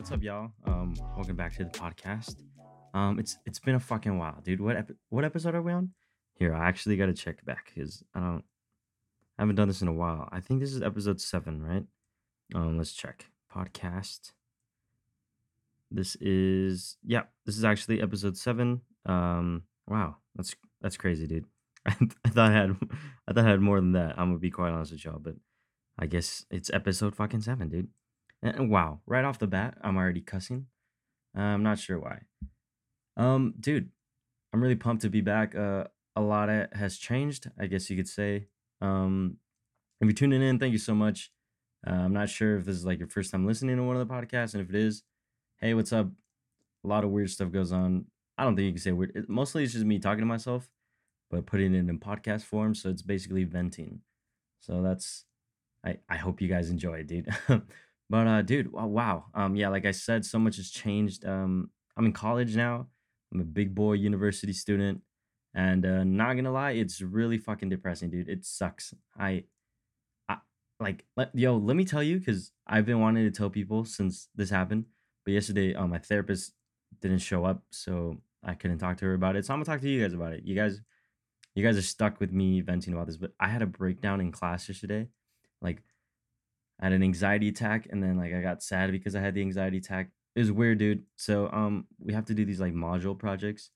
what's up, y'all? Um, welcome back to the podcast. Um, it's it's been a fucking while, dude. What ep- what episode are we on? Here, I actually got to check back because I don't, I haven't done this in a while. I think this is episode seven, right? Um, let's check podcast. This is yeah, this is actually episode seven. Um, wow, that's that's crazy, dude. I, I thought I had I thought I had more than that. I'm gonna be quite honest with y'all, but I guess it's episode fucking seven, dude. And, wow, right off the bat, I'm already cussing. Uh, I'm not sure why. Um, dude, I'm really pumped to be back. Uh, a lot has changed, I guess you could say. Um, if you're tuning in, thank you so much. Uh, I'm not sure if this is like your first time listening to one of the podcasts, and if it is, hey, what's up? A lot of weird stuff goes on. I don't think you can say weird. It, mostly it's just me talking to myself, but putting it in podcast form. So it's basically venting. So that's I I hope you guys enjoy it, dude. but uh, dude, wow. Um, yeah, like I said, so much has changed. Um, I'm in college now. I'm a big boy university student, and uh, not gonna lie, it's really fucking depressing, dude. It sucks. I, I like, let, yo, let me tell you, because I've been wanting to tell people since this happened. But yesterday, uh, my therapist didn't show up, so I couldn't talk to her about it. So I'm gonna talk to you guys about it. You guys, you guys are stuck with me venting about this, but I had a breakdown in class yesterday. Like, I had an anxiety attack, and then like I got sad because I had the anxiety attack. It was weird, dude. So um, we have to do these like module projects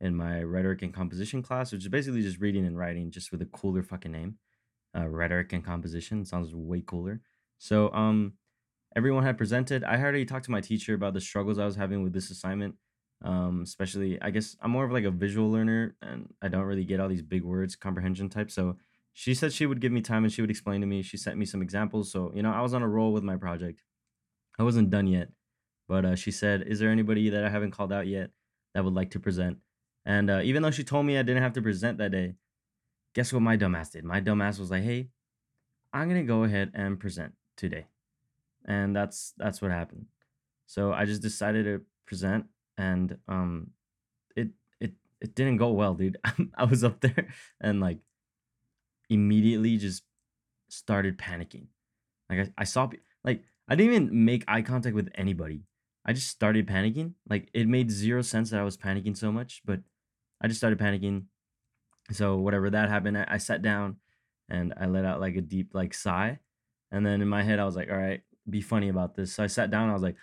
in my rhetoric and composition class, which is basically just reading and writing, just with a cooler fucking name. Uh, rhetoric and composition sounds way cooler. So um, everyone had presented. I already talked to my teacher about the struggles I was having with this assignment. Um, especially, I guess I'm more of like a visual learner, and I don't really get all these big words, comprehension type. So she said she would give me time and she would explain to me. She sent me some examples. So you know, I was on a roll with my project. I wasn't done yet, but uh, she said, "Is there anybody that I haven't called out yet that would like to present?" And uh, even though she told me I didn't have to present that day, guess what my dumbass did? My dumbass was like, "Hey, I'm gonna go ahead and present today," and that's that's what happened. So I just decided to present, and um, it it it didn't go well, dude. I was up there and like immediately just started panicking. Like I, I saw like I didn't even make eye contact with anybody. I just started panicking. Like it made zero sense that I was panicking so much, but I just started panicking. So whatever that happened, I, I sat down and I let out like a deep like sigh. And then in my head, I was like, all right, be funny about this. So I sat down, I was like,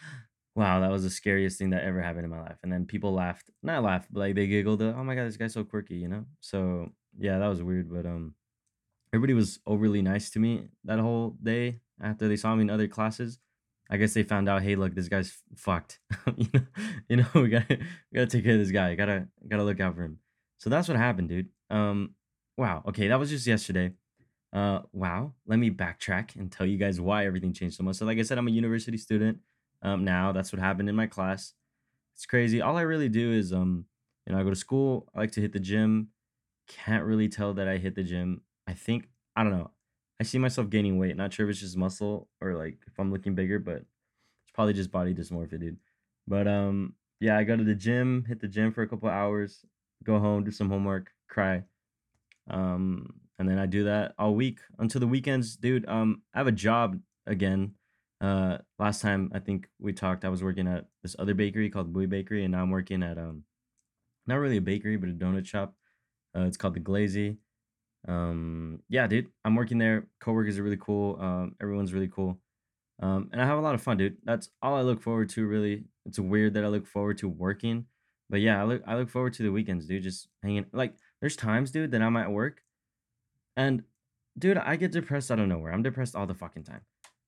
wow, that was the scariest thing that ever happened in my life. And then people laughed. Not laughed, but like they giggled, oh my god, this guy's so quirky, you know? So yeah, that was weird. But um everybody was overly nice to me that whole day after they saw me in other classes. I guess they found out, hey, look, this guy's fucked. you know, you know, we gotta we gotta take care of this guy. Gotta gotta look out for him. So that's what happened, dude. Um, wow. Okay, that was just yesterday. Uh, wow. Let me backtrack and tell you guys why everything changed so much. So, like I said, I'm a university student. Um, now that's what happened in my class. It's crazy. All I really do is um, you know, I go to school. I like to hit the gym. Can't really tell that I hit the gym. I think I don't know. I see myself gaining weight. Not sure if it's just muscle or like if I'm looking bigger, but it's probably just body dysmorphia, dude. But um, yeah, I go to the gym, hit the gym for a couple hours, go home, do some homework, cry. Um, and then I do that all week until the weekends, dude. Um, I have a job again. Uh, last time I think we talked, I was working at this other bakery called Bowie Bakery, and now I'm working at um, not really a bakery, but a donut shop. Uh, it's called the Glazy. Um, yeah, dude, I'm working there. Coworkers are really cool. Um, everyone's really cool. Um, and I have a lot of fun, dude. That's all I look forward to. Really, it's weird that I look forward to working, but yeah, I look I look forward to the weekends, dude. Just hanging. Like, there's times, dude, that I'm at work, and dude, I get depressed out of nowhere. I'm depressed all the fucking time.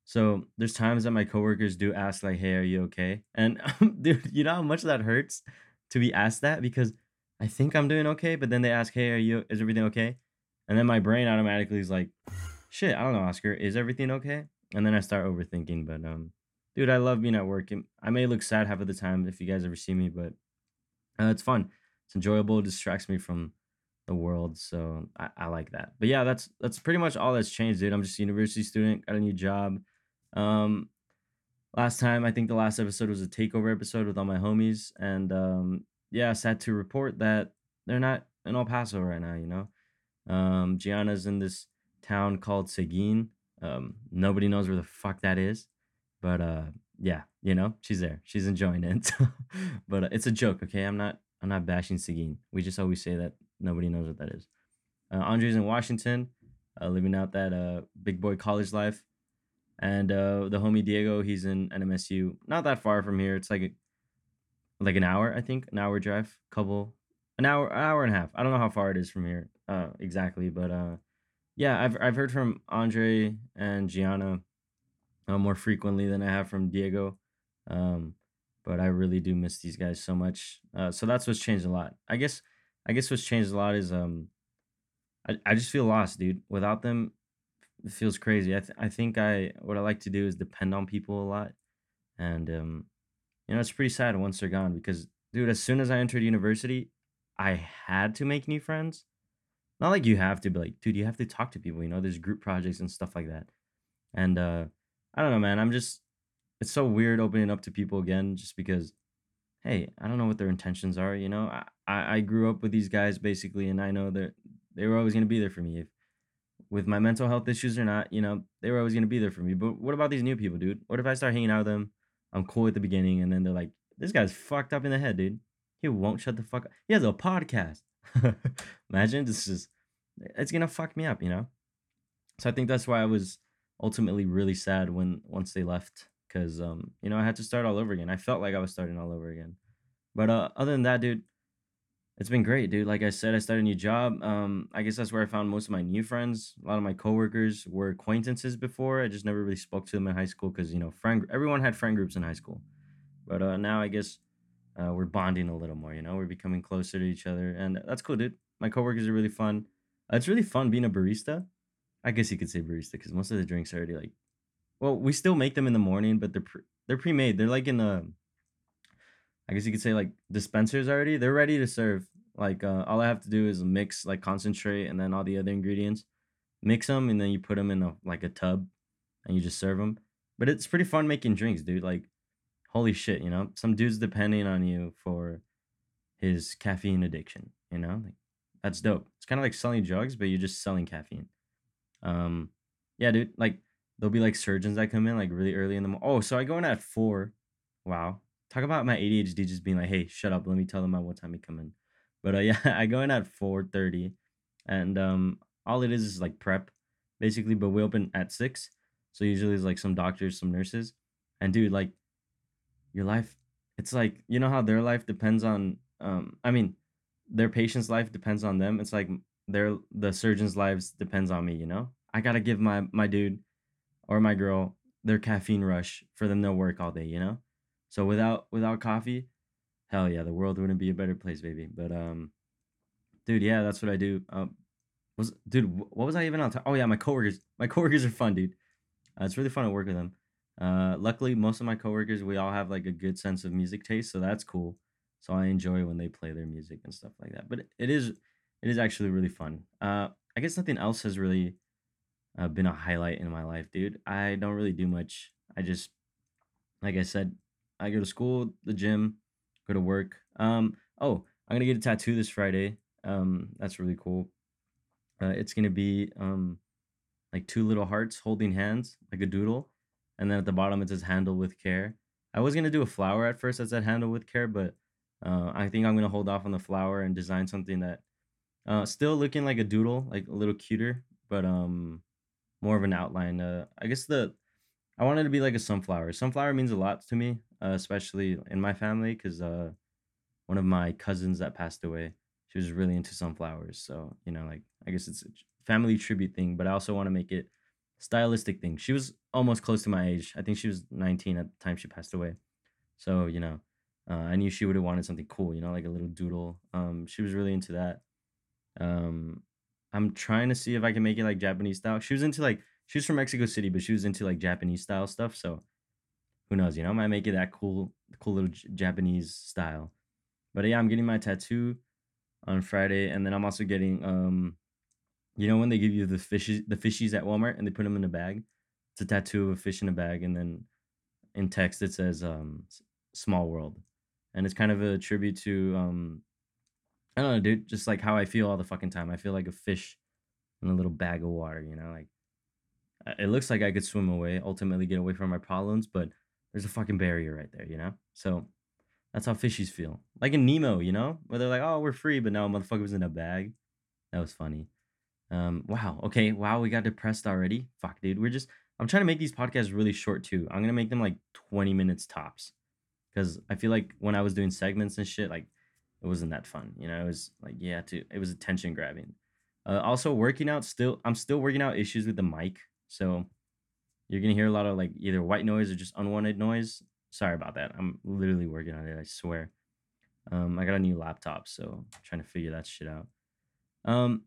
So there's times that my coworkers do ask like, "Hey, are you okay?" And dude, you know how much that hurts to be asked that because I think I'm doing okay, but then they ask, "Hey, are you? Is everything okay?" And then my brain automatically is like, shit, I don't know, Oscar, is everything okay? And then I start overthinking. But um, dude, I love being at work. I may look sad half of the time if you guys ever see me, but uh, it's fun. It's enjoyable. It distracts me from the world. So I, I like that. But yeah, that's that's pretty much all that's changed, dude. I'm just a university student, got a new job. Um last time I think the last episode was a takeover episode with all my homies. And um yeah, sad to report that they're not in El Paso right now, you know. Um, Gianna's in this town called Seguin. Um, nobody knows where the fuck that is, but uh, yeah, you know, she's there. She's enjoying it. but uh, it's a joke, okay? I'm not I'm not bashing Seguin. We just always say that nobody knows what that is. Uh, Andre's in Washington, uh, living out that uh big boy college life. And uh the homie Diego, he's in NMSU, not that far from here. It's like a, like an hour, I think, an hour drive, couple, an hour, an hour and a half. I don't know how far it is from here, uh, exactly, but uh, yeah, I've I've heard from Andre and Gianna uh, more frequently than I have from Diego. Um, but I really do miss these guys so much. Uh, so that's what's changed a lot. I guess I guess what's changed a lot is um I, I just feel lost, dude. Without them, it feels crazy. I th- I think I what I like to do is depend on people a lot, and um you know it's pretty sad once they're gone because dude, as soon as I entered university, I had to make new friends. Not like you have to, but like, dude, you have to talk to people. You know, there's group projects and stuff like that. And uh I don't know, man. I'm just it's so weird opening up to people again just because hey, I don't know what their intentions are, you know? I I, grew up with these guys basically and I know that they were always to be there for me if with my mental health issues or not, you know, they were always to be there for me. But what about these new people, dude? What if I start hanging out with them? I'm cool at the beginning and then they're like, this guy's fucked up in the head, dude. He won't shut the fuck up. He has a podcast. Imagine this is it's to fuck me up, you know? So I think that's why I was ultimately really sad when once they left because um you know I had to start all over again. I felt like I was starting all over again. But uh other than that, dude, it's been great, dude. Like I said, I started a new job. Um, I guess that's where I found most of my new friends. A lot of my coworkers were acquaintances before. I just never really spoke to them in high school because you know, friend everyone had friend groups in high school. But uh, now I guess uh, we're bonding a little more. You know, we're becoming closer to each other, and that's cool, dude. My coworkers are really fun. Uh, it's really fun being a barista. I guess you could say barista because most of the drinks are already like, well, we still make them in the morning, but they're pre- they're pre-made. They're like in a I guess you could say like dispensers already. They're ready to serve. Like uh, all I have to do is mix like concentrate and then all the other ingredients, mix them and then you put them in a like a tub, and you just serve them. But it's pretty fun making drinks, dude. Like holy shit, you know, some dude's depending on you for his caffeine addiction. You know, like that's dope. It's kind of like selling drugs, but you're just selling caffeine. Um, yeah, dude. Like there'll be like surgeons that come in like really early in the morning. Oh, so I go in at four. Wow. Talk about my ADHD just being like, hey, shut up. Let me tell them at what time you come in. But uh, yeah, I go in at four thirty, and um, all it is is like prep, basically. But we open at six, so usually it's like some doctors, some nurses, and dude, like your life, it's like you know how their life depends on. Um, I mean, their patient's life depends on them. It's like their the surgeon's lives depends on me. You know, I gotta give my my dude or my girl their caffeine rush for them to work all day. You know, so without without coffee, hell yeah, the world wouldn't be a better place, baby. But um, dude, yeah, that's what I do. Um, was dude, what was I even on? To- oh yeah, my coworkers. My coworkers are fun, dude. Uh, it's really fun to work with them. Uh, luckily, most of my coworkers, we all have like a good sense of music taste, so that's cool. So I enjoy when they play their music and stuff like that. But it is, it is actually really fun. Uh, I guess nothing else has really uh, been a highlight in my life, dude. I don't really do much. I just, like I said, I go to school, the gym, go to work. Um, oh, I'm gonna get a tattoo this Friday. Um, that's really cool. Uh, it's gonna be um like two little hearts holding hands, like a doodle, and then at the bottom it says "Handle with care." I was gonna do a flower at first that said "Handle with care," but uh, I think I'm gonna hold off on the flower and design something that uh still looking like a doodle, like a little cuter, but um more of an outline. Uh, I guess the I wanted to be like a sunflower. Sunflower means a lot to me, uh, especially in my family, because uh, one of my cousins that passed away, she was really into sunflowers. So you know, like I guess it's a family tribute thing, but I also want to make it stylistic thing. She was almost close to my age. I think she was 19 at the time she passed away. So you know, uh, I knew she would have wanted something cool, you know, like a little doodle. Um, she was really into that. Um, I'm trying to see if I can make it like Japanese style. She was into like she was from Mexico City, but she was into like Japanese style stuff. So who knows? You know, I might make it that cool, cool little J- Japanese style. But yeah, I'm getting my tattoo on Friday, and then I'm also getting um, you know, when they give you the fishes, the fishies at Walmart, and they put them in a bag. It's a tattoo of a fish in a bag, and then in text it says um, "Small World," and it's kind of a tribute to um, I don't know, dude, just like how I feel all the fucking time. I feel like a fish in a little bag of water, you know, like it looks like I could swim away, ultimately get away from my problems, but there's a fucking barrier right there, you know? So that's how fishies feel. Like in Nemo, you know? Where they're like, oh, we're free, but now a motherfucker was in a bag. That was funny. Um, wow. Okay. Wow. We got depressed already. Fuck, dude. We're just, I'm trying to make these podcasts really short too. I'm to make them like 20 minutes tops because I feel like when I was doing segments and shit, like it wasn't that fun. You know, it was like, yeah, it was attention grabbing. Uh, also, working out, still, I'm still working out issues with the mic. So you're to hear a lot of like either white noise or just unwanted noise. Sorry about that. I'm literally working on it. I swear. Um, I got a new laptop, so I'm trying to figure that shit out. Um,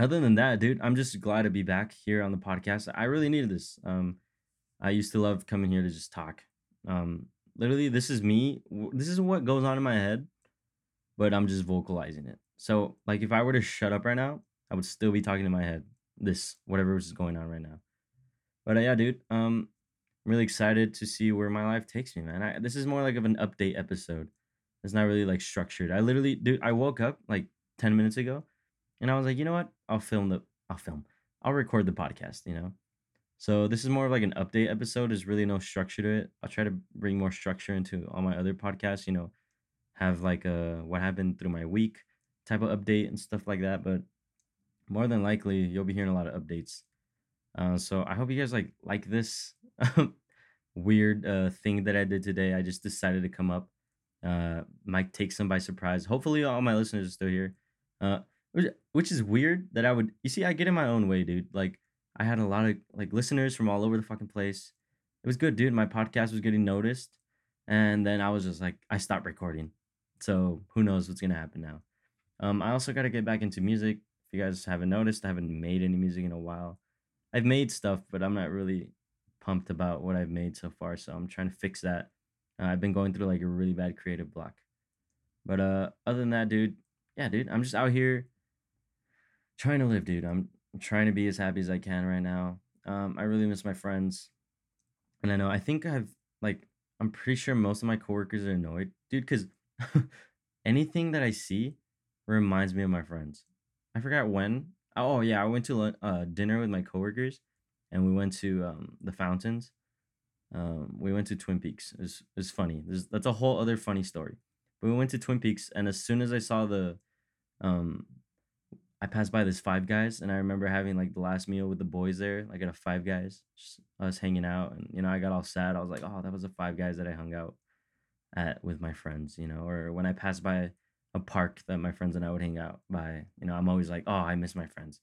other than that, dude, I'm just glad to be back here on the podcast. I really needed this. Um, I used to love coming here to just talk. Um, literally, this is me. This is what goes on in my head, but I'm just vocalizing it. So, like, if I were to shut up right now, I would still be talking in my head. This whatever is going on right now. But uh, yeah, dude. Um, I'm really excited to see where my life takes me, man. I, this is more like of an update episode. It's not really like structured. I literally, dude, I woke up like 10 minutes ago and I was like, you know what? I'll film the, I'll film, I'll record the podcast, you know? So this is more of like an update episode. There's really no structure to it. I'll try to bring more structure into all my other podcasts, you know, have like a what happened through my week type of update and stuff like that. But more than likely, you'll be hearing a lot of updates. Uh, so I hope you guys like like this weird uh thing that I did today. I just decided to come up. Uh, might take some by surprise. Hopefully, all my listeners are still here. Uh, which, which is weird that I would. You see, I get in my own way, dude. Like I had a lot of like listeners from all over the fucking place. It was good, dude. My podcast was getting noticed, and then I was just like, I stopped recording. So who knows what's gonna happen now? Um, I also got to get back into music. If you guys haven't noticed, I haven't made any music in a while. I've made stuff, but I'm not really pumped about what I've made so far. So I'm trying to fix that. Uh, I've been going through like a really bad creative block. But uh, other than that, dude, yeah, dude, I'm just out here trying to live, dude. I'm, trying to be as happy as I can right now. Um, I really miss my friends, and I know I think I've like I'm pretty sure most of my coworkers are annoyed, dude, because anything that I see reminds me of my friends. I forgot when. Oh yeah, I went to uh, dinner with my coworkers, and we went to um, the fountains. Um, we went to Twin Peaks. It's it's funny. There's, that's a whole other funny story. But we went to Twin Peaks, and as soon as I saw the, um, I passed by this Five Guys, and I remember having like the last meal with the boys there, like at a Five Guys, just us hanging out, and you know I got all sad. I was like, oh, that was the Five Guys that I hung out at with my friends, you know, or when I passed by a park that my friends and I would hang out by, you know, I'm always like, oh, I miss my friends.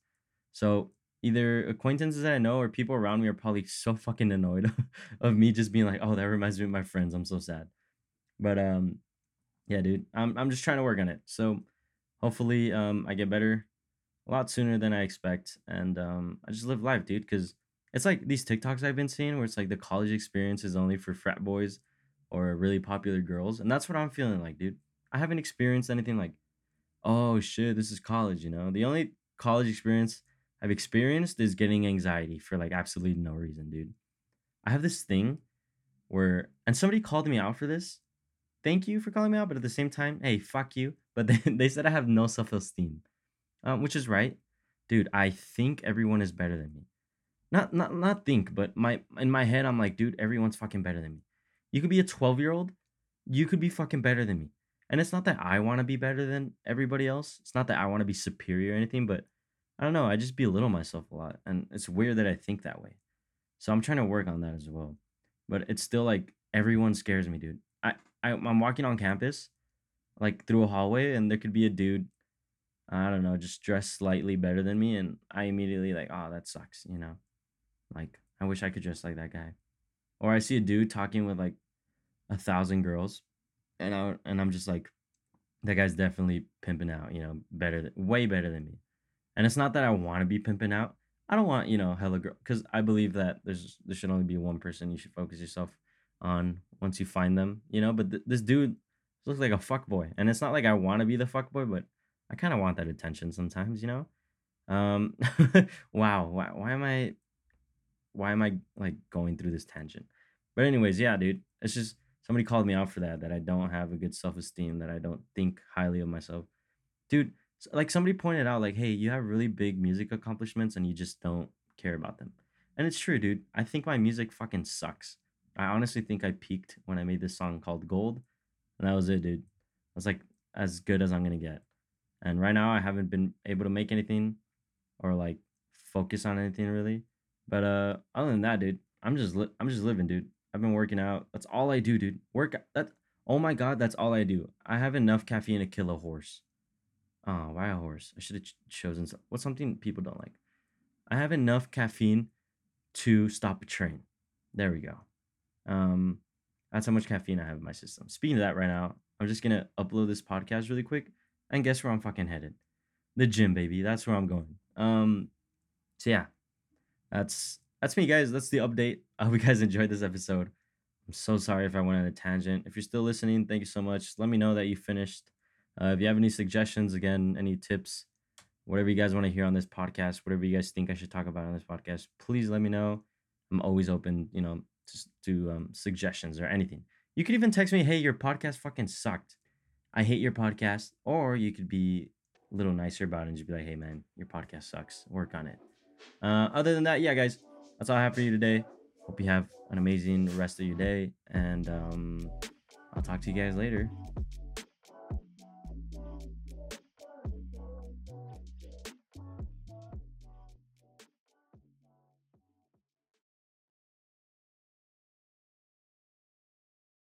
So either acquaintances that I know or people around me are probably so fucking annoyed of me just being like, oh, that reminds me of my friends. I'm so sad. But um, yeah, dude, I'm I'm just trying to work on it. So hopefully um I get better a lot sooner than I expect, and um I just live life, dude. Because it's like these TikToks I've been seeing where it's like the college experience is only for frat boys or really popular girls, and that's what I'm feeling like, dude. I haven't experienced anything like, oh shit, this is college. You know, the only college experience I've experienced is getting anxiety for like absolutely no reason, dude. I have this thing where, and somebody called me out for this. Thank you for calling me out, but at the same time, hey, fuck you. But they, they said I have no self esteem, um, which is right, dude. I think everyone is better than me. Not not not think, but my in my head, I'm like, dude, everyone's fucking better than me. You could be a 12 year old, you could be fucking better than me. And it's not that I want to be better than everybody else. It's not that I want to be superior or anything, but I don't know. I just belittle myself a lot, and it's weird that I think that way. So I'm trying to work on that as well. But it's still like everyone scares me, dude. I, I I'm walking on campus, like through a hallway, and there could be a dude I don't know, just dress slightly better than me, and I immediately like, oh, that sucks, you know. Like I wish I could dress like that guy. Or I see a dude talking with like a thousand girls, and I and I'm just like, that guy's definitely pimping out, you know, better than, way better than me. And it's not that I want to be pimping out. I don't want, you know, hella girl because I believe that there's there should only be one person you should focus yourself on once you find them, you know. But th- this dude looks like a fuck boy, and it's not like I want to be the fuck boy, but I kind of want that attention sometimes, you know. Um, wow, why, why am I why am I like going through this tangent? But anyways, yeah, dude, it's just somebody called me out for that that I don't have a good self esteem, that I don't think highly of myself, dude. Like somebody pointed out, like, hey, you have really big music accomplishments and you just don't care about them, and it's true, dude. I think my music fucking sucks, I honestly think I peaked when I made this song called Gold, and that was it, dude. I was like as good as I'm gonna get. And right now I haven't been able to make anything or like focus on anything really. But uh other than that, dude, I'm just li- I'm just living, dude. I've been working out. That's all I do, dude. Work that oh my god, that's all I do. I have enough caffeine to kill a horse. Oh, why a horse? I should have ch- chosen some, what's something people don't like. I have enough caffeine to stop a train. There we go. Um, that's how much caffeine I have in my system. Speaking of that, right now, I'm just gonna upload this podcast really quick, and guess where I'm fucking headed? The gym, baby. That's where I'm going. Um, so yeah, that's that's me, guys. That's the update. I hope you guys enjoyed this episode. I'm so sorry if I went on a tangent. If you're still listening, thank you so much. Let me know that you finished. Uh, if you have any suggestions, again, any tips, whatever you guys want to hear on this podcast, whatever you guys think I should talk about on this podcast, please let me know. I'm always open, you know, to, to um, suggestions or anything. You could even text me, hey, your podcast fucking sucked. I hate your podcast. Or you could be a little nicer about it and just be like, hey, man, your podcast sucks. Work on it. Uh, other than that, yeah, guys, that's all I have for you today. Hope you have an amazing rest of your day. And um, I'll talk to you guys later.